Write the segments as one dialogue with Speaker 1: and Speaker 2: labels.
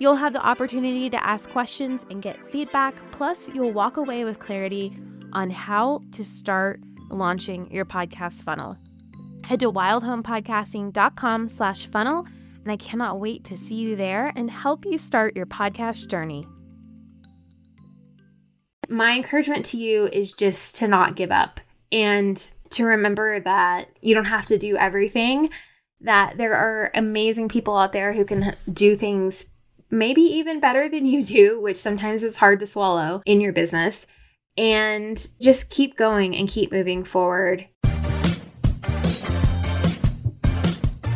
Speaker 1: You'll have the opportunity to ask questions and get feedback, plus, you'll walk away with clarity on how to start launching your podcast funnel. Head to wildhomepodcasting.com slash funnel, and I cannot wait to see you there and help you start your podcast journey. My encouragement to you is just to not give up and to remember that you don't have to do everything, that there are amazing people out there who can do things maybe even better than you do, which sometimes is hard to swallow in your business. And just keep going and keep moving forward.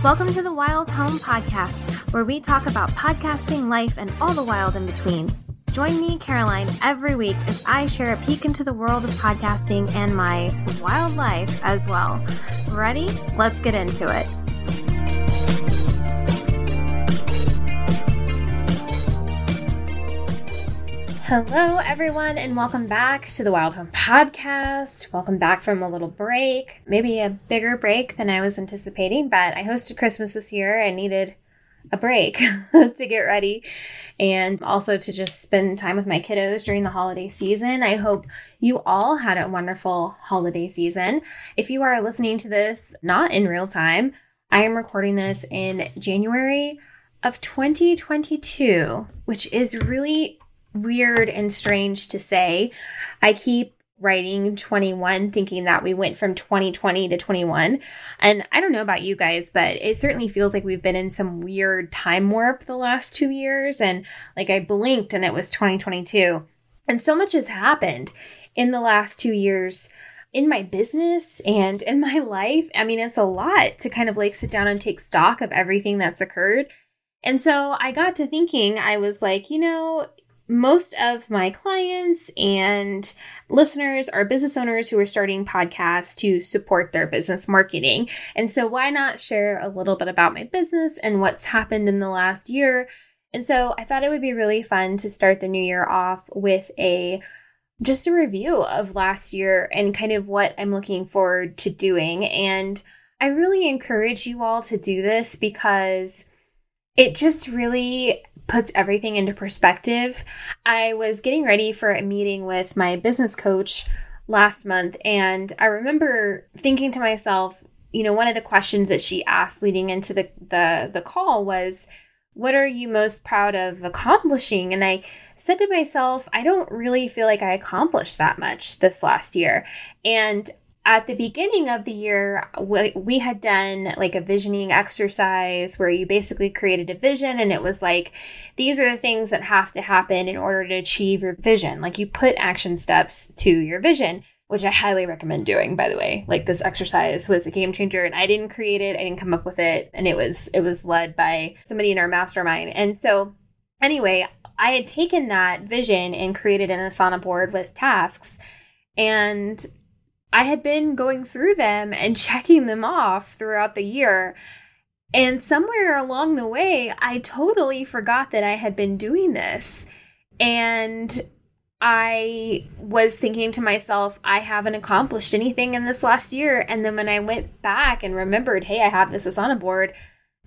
Speaker 1: Welcome to the Wild Home Podcast, where we talk about podcasting, life, and all the wild in between. Join me, Caroline, every week as I share a peek into the world of podcasting and my wild life as well. Ready? Let's get into it. Hello, everyone, and welcome back to the Wild Home Podcast. Welcome back from a little break, maybe a bigger break than I was anticipating, but I hosted Christmas this year I needed a break to get ready and also to just spend time with my kiddos during the holiday season. I hope you all had a wonderful holiday season. If you are listening to this not in real time, I am recording this in January of 2022, which is really weird and strange to say. I keep writing 21 thinking that we went from 2020 to 21 and i don't know about you guys but it certainly feels like we've been in some weird time warp the last two years. And like i blinked and it was 2022 and so much has happened in the last two years in my business and in my life. I mean it's a lot to kind of like sit down and take stock of everything that's occurred. And so I got to thinking, I was like, you know, most of my clients and listeners are business owners who are starting podcasts to support their business marketing. And so, why not share a little bit about my business and what's happened in the last year? And so, I thought it would be really fun to start the new year off with a just a review of last year and kind of what I'm looking forward to doing. And I really encourage you all to do this because it just really puts everything into perspective. I was getting ready for a meeting with my business coach last month, and I remember thinking to myself, you know, one of the questions that she asked leading into the the, the call was, what are you most proud of accomplishing? And I said to myself, I don't really feel like I accomplished that much this last year. And at the beginning of the year, we had done like a visioning exercise where you basically created a vision and it was like, these are the things that have to happen in order to achieve your vision. Like you put action steps to your vision, which I highly recommend doing, by the way. Like this exercise was a game changer and I didn't create it. I didn't come up with it. And it was, it was led by somebody in our mastermind. And so anyway, I had taken that vision and created an Asana board with tasks. And I had been going through them and checking them off throughout the year. And somewhere along the way, I totally forgot that I had been doing this. And I was thinking to myself, I haven't accomplished anything in this last year. And then when I went back and remembered, hey, I have this Asana board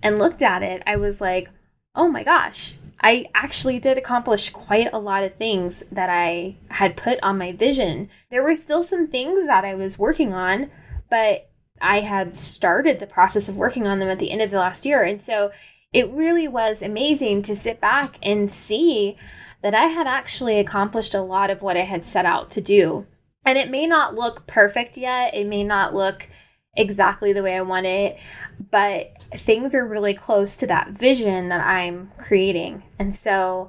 Speaker 1: and looked at it, I was like, oh my gosh, I actually did accomplish quite a lot of things that I had put on my vision. There were still some things that I was working on, but I had started the process of working on them at the end of the last year. And so it really was amazing to sit back and see that I had actually accomplished a lot of what I had set out to do. And it may not look perfect yet, it may not look exactly the way I want it, but things are really close to that vision that I'm creating. And so,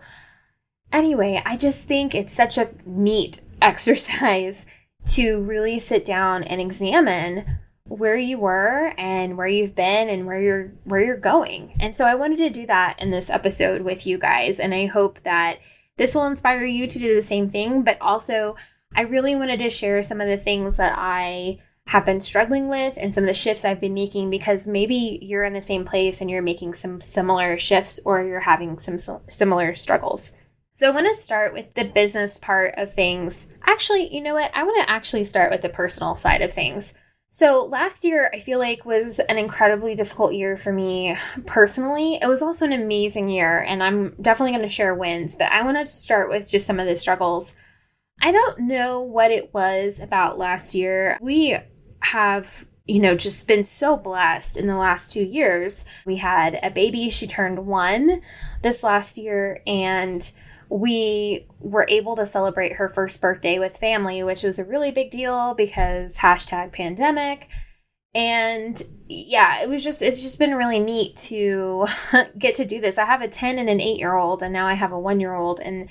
Speaker 1: anyway, I just think it's such a neat exercise to really sit down and examine where you were and where you've been and where you're where you're going. And so I wanted to do that in this episode with you guys and I hope that this will inspire you to do the same thing. But also, I really wanted to share some of the things that I have been struggling with and some of the shifts I've been making because maybe you're in the same place and you're making some similar shifts or you're having some similar struggles. So I want to start with the business part of things. Actually, you know what? I want to actually start with the personal side of things. So last year, I feel like was an incredibly difficult year for me personally. It was also an amazing year, and I'm definitely going to share wins, but I want to start with just some of the struggles. I don't know what it was about last year. We have you know, just been so blessed in the last two years. We had a baby, she turned one this last year, and we were able to celebrate her first birthday with family, which was a really big deal because hashtag pandemic. And yeah, it was just, it's just been really neat to get to do this. I have a 10 and an eight year old, and now I have a one year old. And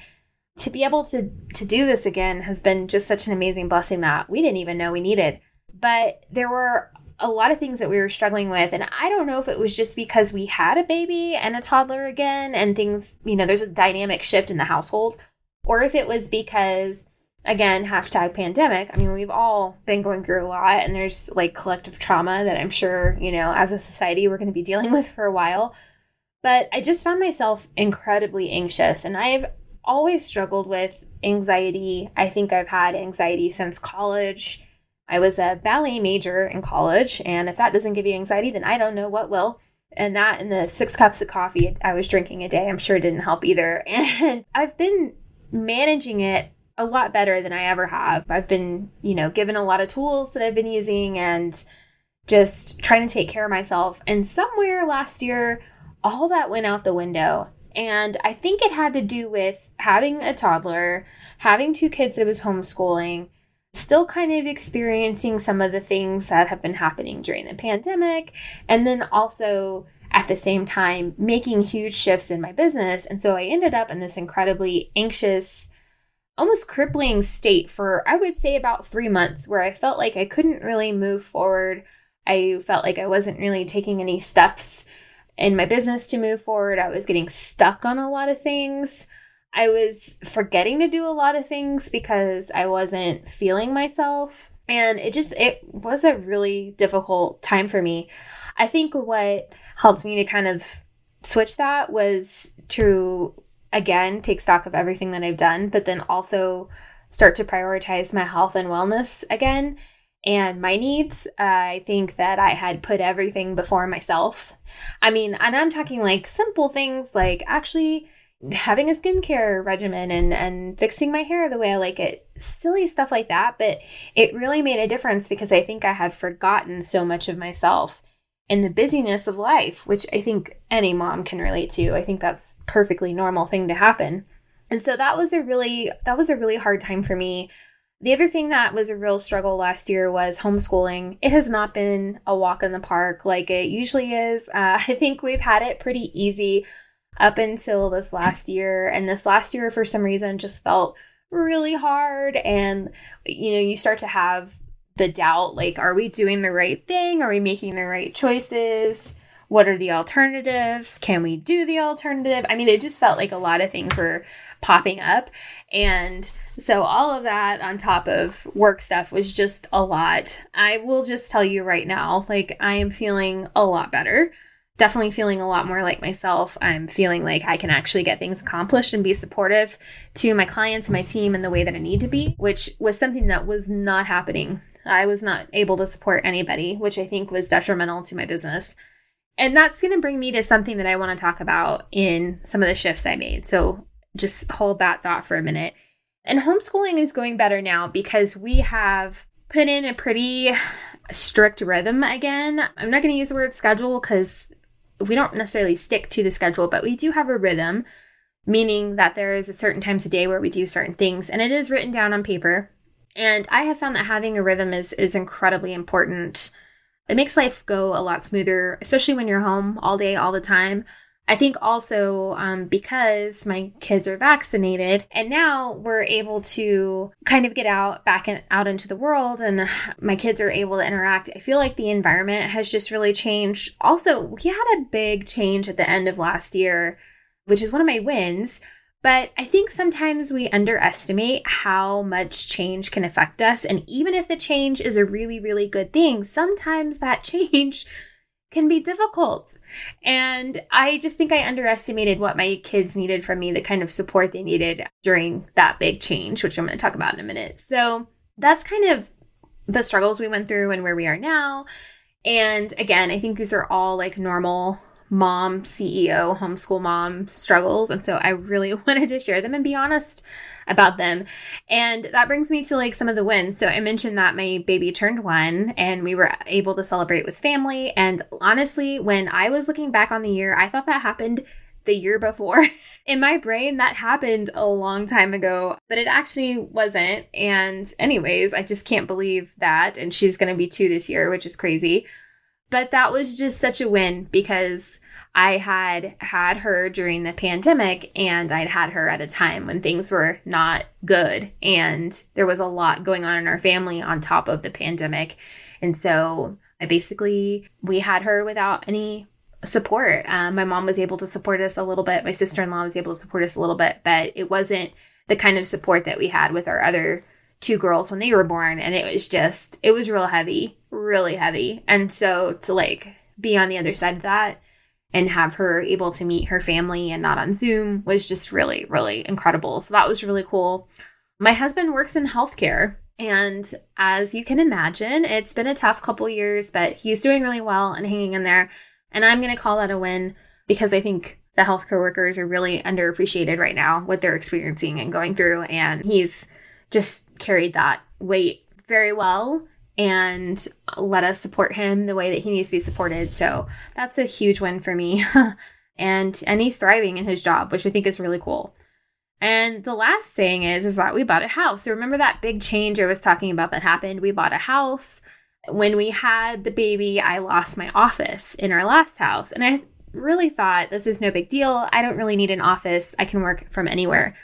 Speaker 1: to be able to, to do this again has been just such an amazing blessing that we didn't even know we needed but there were a lot of things that we were struggling with. And I don't know if it was just because we had a baby and a toddler again, and things, you know, there's a dynamic shift in the household, or if it was because, again, hashtag pandemic. I mean, we've all been going through a lot, and there's like collective trauma that I'm sure, you know, as a society, we're going to be dealing with for a while. But I just found myself incredibly anxious, and I've always struggled with anxiety. I think I've had anxiety since college I was a ballet major in college, and if that doesn't give you anxiety, then I don't know what will. And that and the six cups of coffee I was drinking a day, I'm sure it didn't help either. And I've been managing it a lot better than I ever have. I've been, you know, given a lot of tools that I've been using and just trying to take care of myself. And somewhere last year, all that went out the window. And I think it had to do with having a toddler, having two kids that was homeschooling, still kind of experiencing some of the things that have been happening during the pandemic. And then also at the same time making huge shifts in my business. And so I ended up in this incredibly anxious, almost crippling state for, I would say, about three months where I felt like I couldn't really move forward. I felt like I wasn't really taking any steps in my business to move forward. I was getting stuck on a lot of things. I was forgetting to do a lot of things because I wasn't feeling myself. And it just, it was a really difficult time for me. I think what helped me to kind of switch that was to, again, take stock of everything that I've done, but then also start to prioritize my health and wellness again and my needs. Uh, I think that I had put everything before myself. I mean, and I'm talking like simple things like actually having a skincare regimen and and fixing my hair the way I like it. Silly stuff like that, but it really made a difference because I think I had forgotten so much of myself in the busyness of life, which I think any mom can relate to. I think that's perfectly normal thing to happen. And so that was a really that was a really hard time for me. The other thing that was a real struggle last year was homeschooling. It has not been a walk in the park like it usually is. Uh, I think we've had it pretty easy up until this last year. And this last year, for some reason, just felt really hard. And, you know, you start to have the doubt like, are we doing the right thing? Are we making the right choices? What are the alternatives? Can we do the alternative? I mean, it just felt like a lot of things were popping up. And so, all of that on top of work stuff was just a lot. I will just tell you right now, like, I am feeling a lot better definitely feeling a lot more like myself. I'm feeling like I can actually get things accomplished and be supportive to my clients, my team, in the way that I need to be, which was something that was not happening. I was not able to support anybody, which I think was detrimental to my business. And that's going to bring me to something that I want to talk about in some of the shifts I made. So just hold that thought for a minute. And homeschooling is going better now because we have put in a pretty strict rhythm again. I'm not going to use the word schedule because we don't necessarily stick to the schedule, but we do have a rhythm, meaning that there is a certain times a day where we do certain things, and it is written down on paper. And I have found that having a rhythm is is incredibly important. It makes life go a lot smoother, especially when you're home all day, all the time. I think also um, because my kids are vaccinated and now we're able to kind of get out back in, out into the world and my kids are able to interact. I feel like the environment has just really changed. Also, we had a big change at the end of last year, which is one of my wins. But I think sometimes we underestimate how much change can affect us. And even if the change is a really, really good thing, sometimes that change can be difficult. And I just think I underestimated what my kids needed from me, the kind of support they needed during that big change, which I'm going to talk about in a minute. So that's kind of the struggles we went through and where we are now. And again, I think these are all like normal mom, CEO, homeschool mom struggles. And so I really wanted to share them and be honest about them. And that brings me to like some of the wins. So I mentioned that my baby turned one and we were able to celebrate with family. And honestly, when I was looking back on the year, I thought that happened the year before. In my brain, that happened a long time ago, but it actually wasn't. And, anyways, I just can't believe that. And she's going to be two this year, which is crazy. But that was just such a win because I had had her during the pandemic and I'd had her at a time when things were not good and there was a lot going on in our family on top of the pandemic. And so I basically, we had her without any support. Um, my mom was able to support us a little bit. My sister in law was able to support us a little bit, but it wasn't the kind of support that we had with our other two girls when they were born. And it was just, it was real heavy, really heavy. And so to like be on the other side of that and have her able to meet her family and not on Zoom was just really, really incredible. So that was really cool. My husband works in healthcare. And as you can imagine, it's been a tough couple years, but he's doing really well and hanging in there. And I'm going to call that a win because I think the healthcare workers are really underappreciated right now, what they're experiencing and going through. And he's just carried that weight very well and let us support him the way that he needs to be supported. So that's a huge win for me. and and he's thriving in his job, which I think is really cool. And the last thing is is that we bought a house. So remember that big change I was talking about that happened? We bought a house when we had the baby, I lost my office in our last house. And I really thought this is no big deal. I don't really need an office. I can work from anywhere.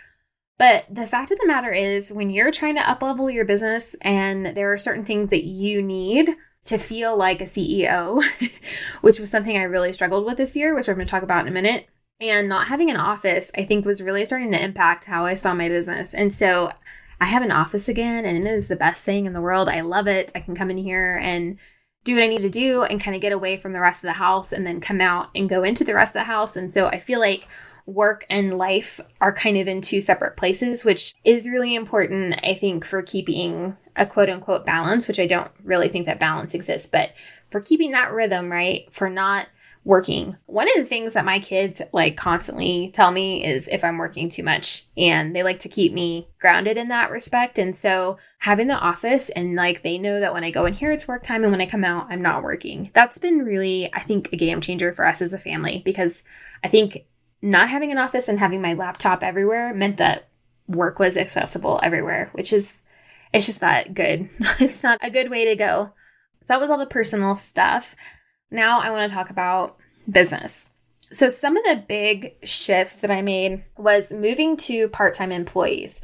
Speaker 1: But the fact of the matter is, when you're trying to uplevel your business and there are certain things that you need to feel like a CEO, which was something I really struggled with this year, which I'm going to talk about in a minute, and not having an office, I think was really starting to impact how I saw my business. And so I have an office again and it is the best thing in the world. I love it. I can come in here and do what I need to do and kind of get away from the rest of the house and then come out and go into the rest of the house. And so I feel like work and life are kind of in two separate places, which is really important, I think, for keeping a quote unquote balance, which I don't really think that balance exists, but for keeping that rhythm, right? For not working. One of the things that my kids like constantly tell me is if I'm working too much and they like to keep me grounded in that respect. And so having the office and like they know that when I go in here, it's work time and when I come out, I'm not working. That's been really, I think, a game changer for us as a family because I think not having an office and having my laptop everywhere meant that work was accessible everywhere, which is, it's just not good. it's not a good way to go. So that was all the personal stuff. Now I want to talk about business. So, some of the big shifts that I made was moving to part time employees.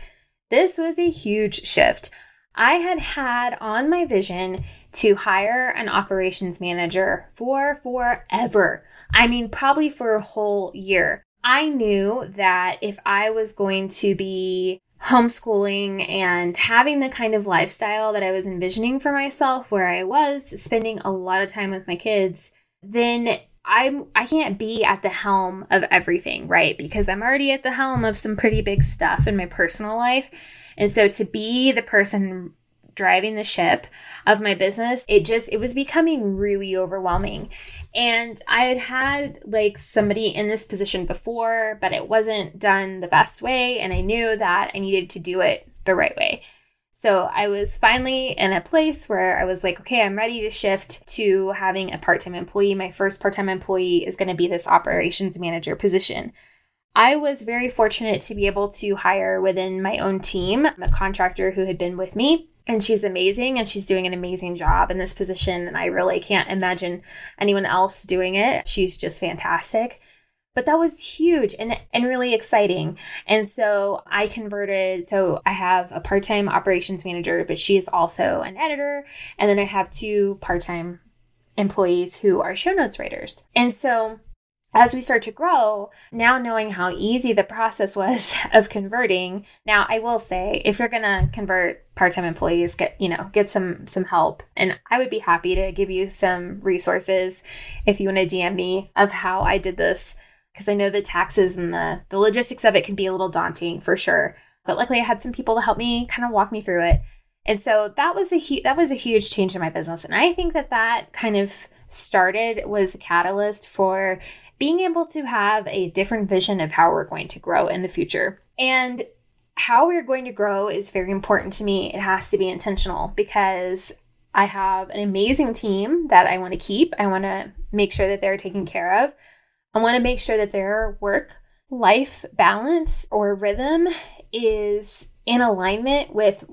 Speaker 1: This was a huge shift. I had had on my vision to hire an operations manager for forever. I mean, probably for a whole year. I knew that if I was going to be homeschooling and having the kind of lifestyle that I was envisioning for myself, where I was spending a lot of time with my kids, then I'm I can't be at the helm of everything, right? Because I'm already at the helm of some pretty big stuff in my personal life. And so to be the person driving the ship of my business, it just it was becoming really overwhelming. And I had had like somebody in this position before, but it wasn't done the best way. And I knew that I needed to do it the right way. So I was finally in a place where I was like, okay, I'm ready to shift to having a part time employee. My first part time employee is going to be this operations manager position. I was very fortunate to be able to hire within my own team a contractor who had been with me and she's amazing and she's doing an amazing job in this position and i really can't imagine anyone else doing it. She's just fantastic. But that was huge and and really exciting. And so i converted so i have a part-time operations manager but she is also an editor. And then i have two part-time employees who are show notes writers. And so as we start to grow, now knowing how easy the process was of converting, now I will say if you're going to convert part-time employees, get, you know, get some some help. And I would be happy to give you some resources if you want to DM me of how I did this because I know the taxes and the the logistics of it can be a little daunting for sure. But luckily I had some people to help me kind of walk me through it. And so that was a hu- that was a huge change in my business. And I think that that kind of started was a catalyst for being able to have a different vision of how we're going to grow in the future. And how we're going to grow is very important to me. It has to be intentional because I have an amazing team that I want to keep. I want to make sure that they're taken care of. I want to make sure that their work life balance or rhythm is in alignment with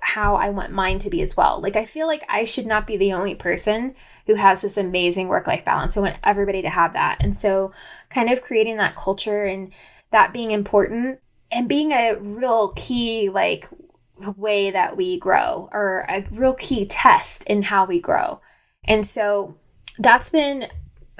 Speaker 1: how I want mine to be as well. Like, I feel like I should not be the only person who has this amazing work life balance. I want everybody to have that. And so, kind of creating that culture and that being important and being a real key, like, way that we grow or a real key test in how we grow. And so, that's been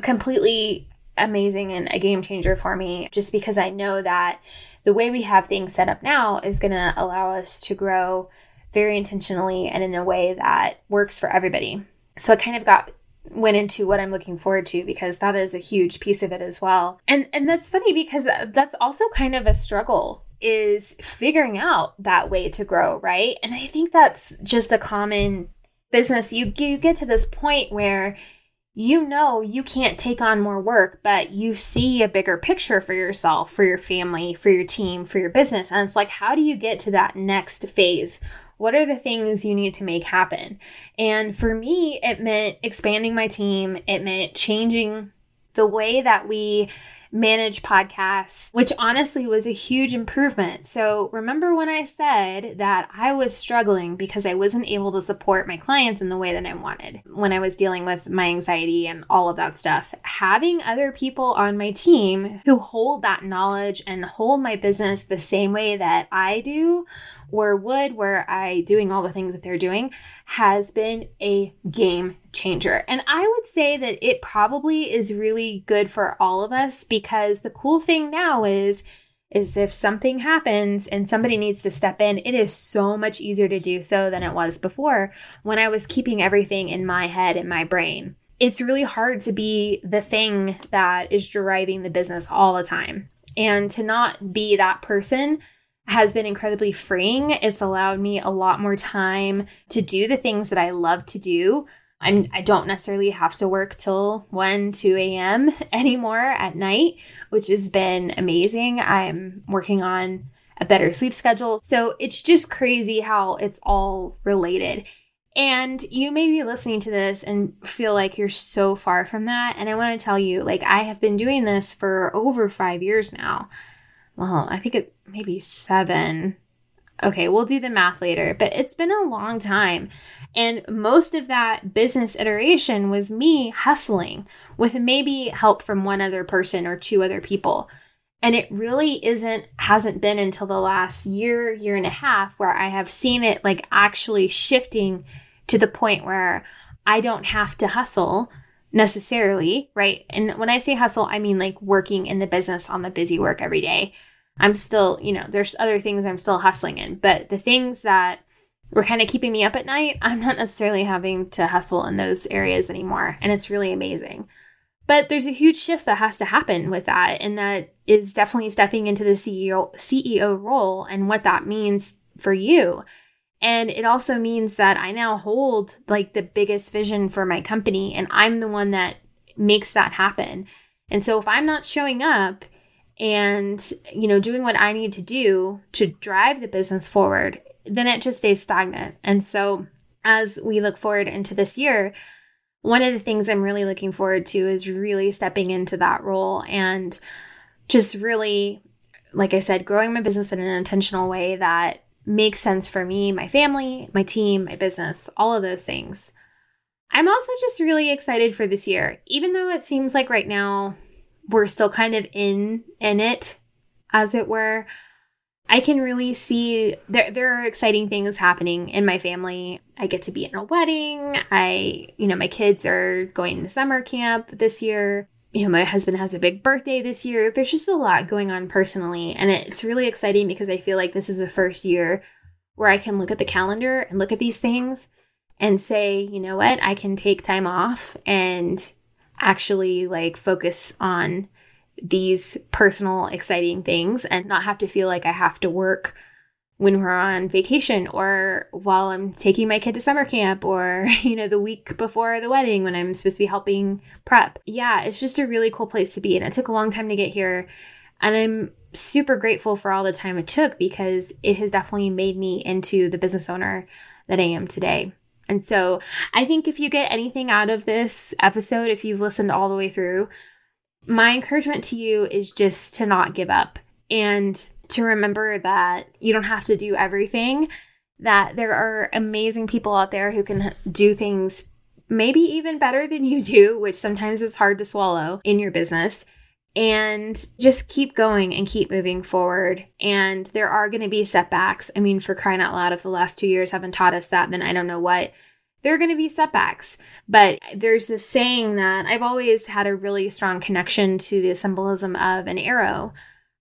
Speaker 1: completely amazing and a game changer for me just because I know that the way we have things set up now is going to allow us to grow very intentionally and in a way that works for everybody. So I kind of got went into what I'm looking forward to because that is a huge piece of it as well. And and that's funny because uh, that's also kind of a struggle is figuring out that way to grow, right? And I think that's just a common business. You you get to this point where you know you can't take on more work, but you see a bigger picture for yourself, for your family, for your team, for your business. And it's like, how do you get to that next phase what are the things you need to make happen? And for me, it meant expanding my team, it meant changing the way that we manage podcasts, which honestly was a huge improvement. So, remember when I said that I was struggling because I wasn't able to support my clients in the way that I wanted when I was dealing with my anxiety and all of that stuff? Having other people on my team who hold that knowledge and hold my business the same way that I do or would, where I doing all the things that they're doing, has been a game changer. And I would say that it probably is really good for all of us because the cool thing now is is if something happens and somebody needs to step in, it is so much easier to do so than it was before when I was keeping everything in my head and my brain. It's really hard to be the thing that is driving the business all the time. And to not be that person has been incredibly freeing. It's allowed me a lot more time to do the things that I love to do I'm I don't necessarily have to work till 1, 2 a.m. anymore at night, which has been amazing. I'm working on a better sleep schedule. So it's just crazy how it's all related. And you may be listening to this and feel like you're so far from that. And I want to tell you, like, I have been doing this for over five years now. Well, I think it maybe seven. Okay, we'll do the math later, but it's been a long time. And most of that business iteration was me hustling with maybe help from one other person or two other people. And it really isn't, hasn't been until the last year, year and a half where I have seen it like actually shifting to the point where I don't have to hustle necessarily, right? And when I say hustle, I mean like working in the business on the busy work every day. I'm still, you know, there's other things I'm still hustling in, but the things that were kind of keeping me up at night, I'm not necessarily having to hustle in those areas anymore. And it's really amazing. But there's a huge shift that has to happen with that. And that is definitely stepping into the CEO, CEO role and what that means for you. And it also means that I now hold like the biggest vision for my company and I'm the one that makes that happen. And so if I'm not showing up and, you know, doing what I need to do to drive the business forward, then it just stays stagnant. And so as we look forward into this year, one of the things I'm really looking forward to is really stepping into that role and just really, like I said, growing my business in an intentional way that makes sense for me, my family, my team, my business, all of those things. I'm also just really excited for this year, even though it seems like right now we're still kind of in in it, as it were. I can really see there there are exciting things happening in my family. I get to be in a wedding. I, you know, my kids are going to summer camp this year. You know, my husband has a big birthday this year. There's just a lot going on personally. And it's really exciting because I feel like this is the first year where I can look at the calendar and look at these things and say, you know what, I can take time off and actually like focus on these personal, exciting things and not have to feel like I have to work when we're on vacation or while I'm taking my kid to summer camp or, you know, the week before the wedding when I'm supposed to be helping prep. Yeah, it's just a really cool place to be. And it took a long time to get here. And I'm super grateful for all the time it took because it has definitely made me into the business owner that I am today. And so I think if you get anything out of this episode, if you've listened all the way through, my encouragement to you is just to not give up and to remember that you don't have to do everything, that there are amazing people out there who can do things maybe even better than you do, which sometimes is hard to swallow in your business. And just keep going and keep moving forward. And there are going to be setbacks. I mean, for crying out loud, if the last two years haven't taught us that, then I don't know what there are going to be setbacks. But there's this saying that I've always had a really strong connection to the symbolism of an arrow.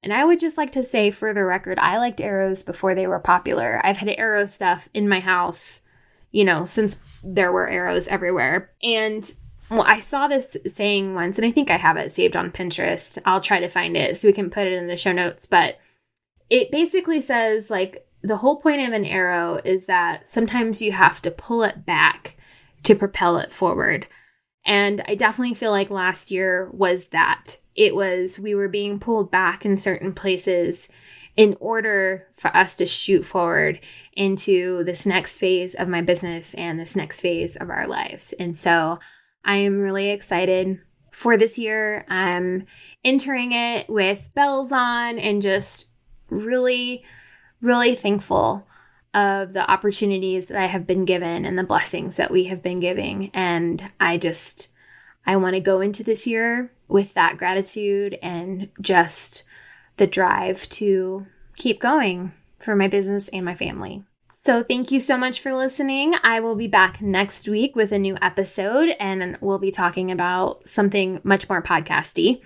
Speaker 1: And I would just like to say for the record, I liked arrows before they were popular. I've had arrow stuff in my house, you know, since there were arrows everywhere. And well, I saw this saying once, and I think I have it saved on Pinterest. I'll try to find it so we can put it in the show notes. But it basically says, like, the whole point of an arrow is that sometimes you have to pull it back to propel it forward. And I definitely feel like last year was that. It was, we were being pulled back in certain places in order for us to shoot forward into this next phase of my business and this next phase of our lives. And so I am really excited for this year. I'm entering it with bells on and just really, really thankful of the opportunities that I have been given and the blessings that we have been giving. And I just, I want to go into this year with that gratitude and just the drive to keep going for my business and my family. So, thank you so much for listening. I will be back next week with a new episode and we'll be talking about something much more podcasty.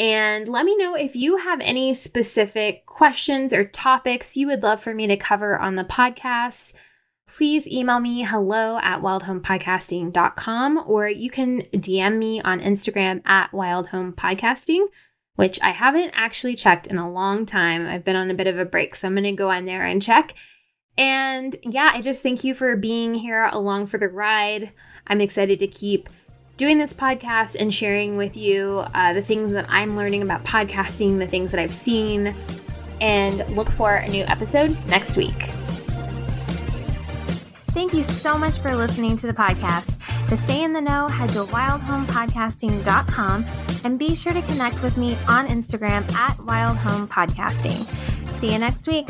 Speaker 1: And let me know if you have any specific questions or topics you would love for me to cover on the podcast. Please email me hello at wildhomepodcasting.com or you can DM me on Instagram at wildhomepodcasting, which I haven't actually checked in a long time. I've been on a bit of a break, so I'm going to go on there and check. And yeah, I just thank you for being here along for the ride. I'm excited to keep doing this podcast and sharing with you uh, the things that I'm learning about podcasting, the things that I've seen, and look for a new episode next week. Thank you so much for listening to the podcast. To stay in the know, head to wildhomepodcasting.com and be sure to connect with me on Instagram at wildhomepodcasting. See you next week.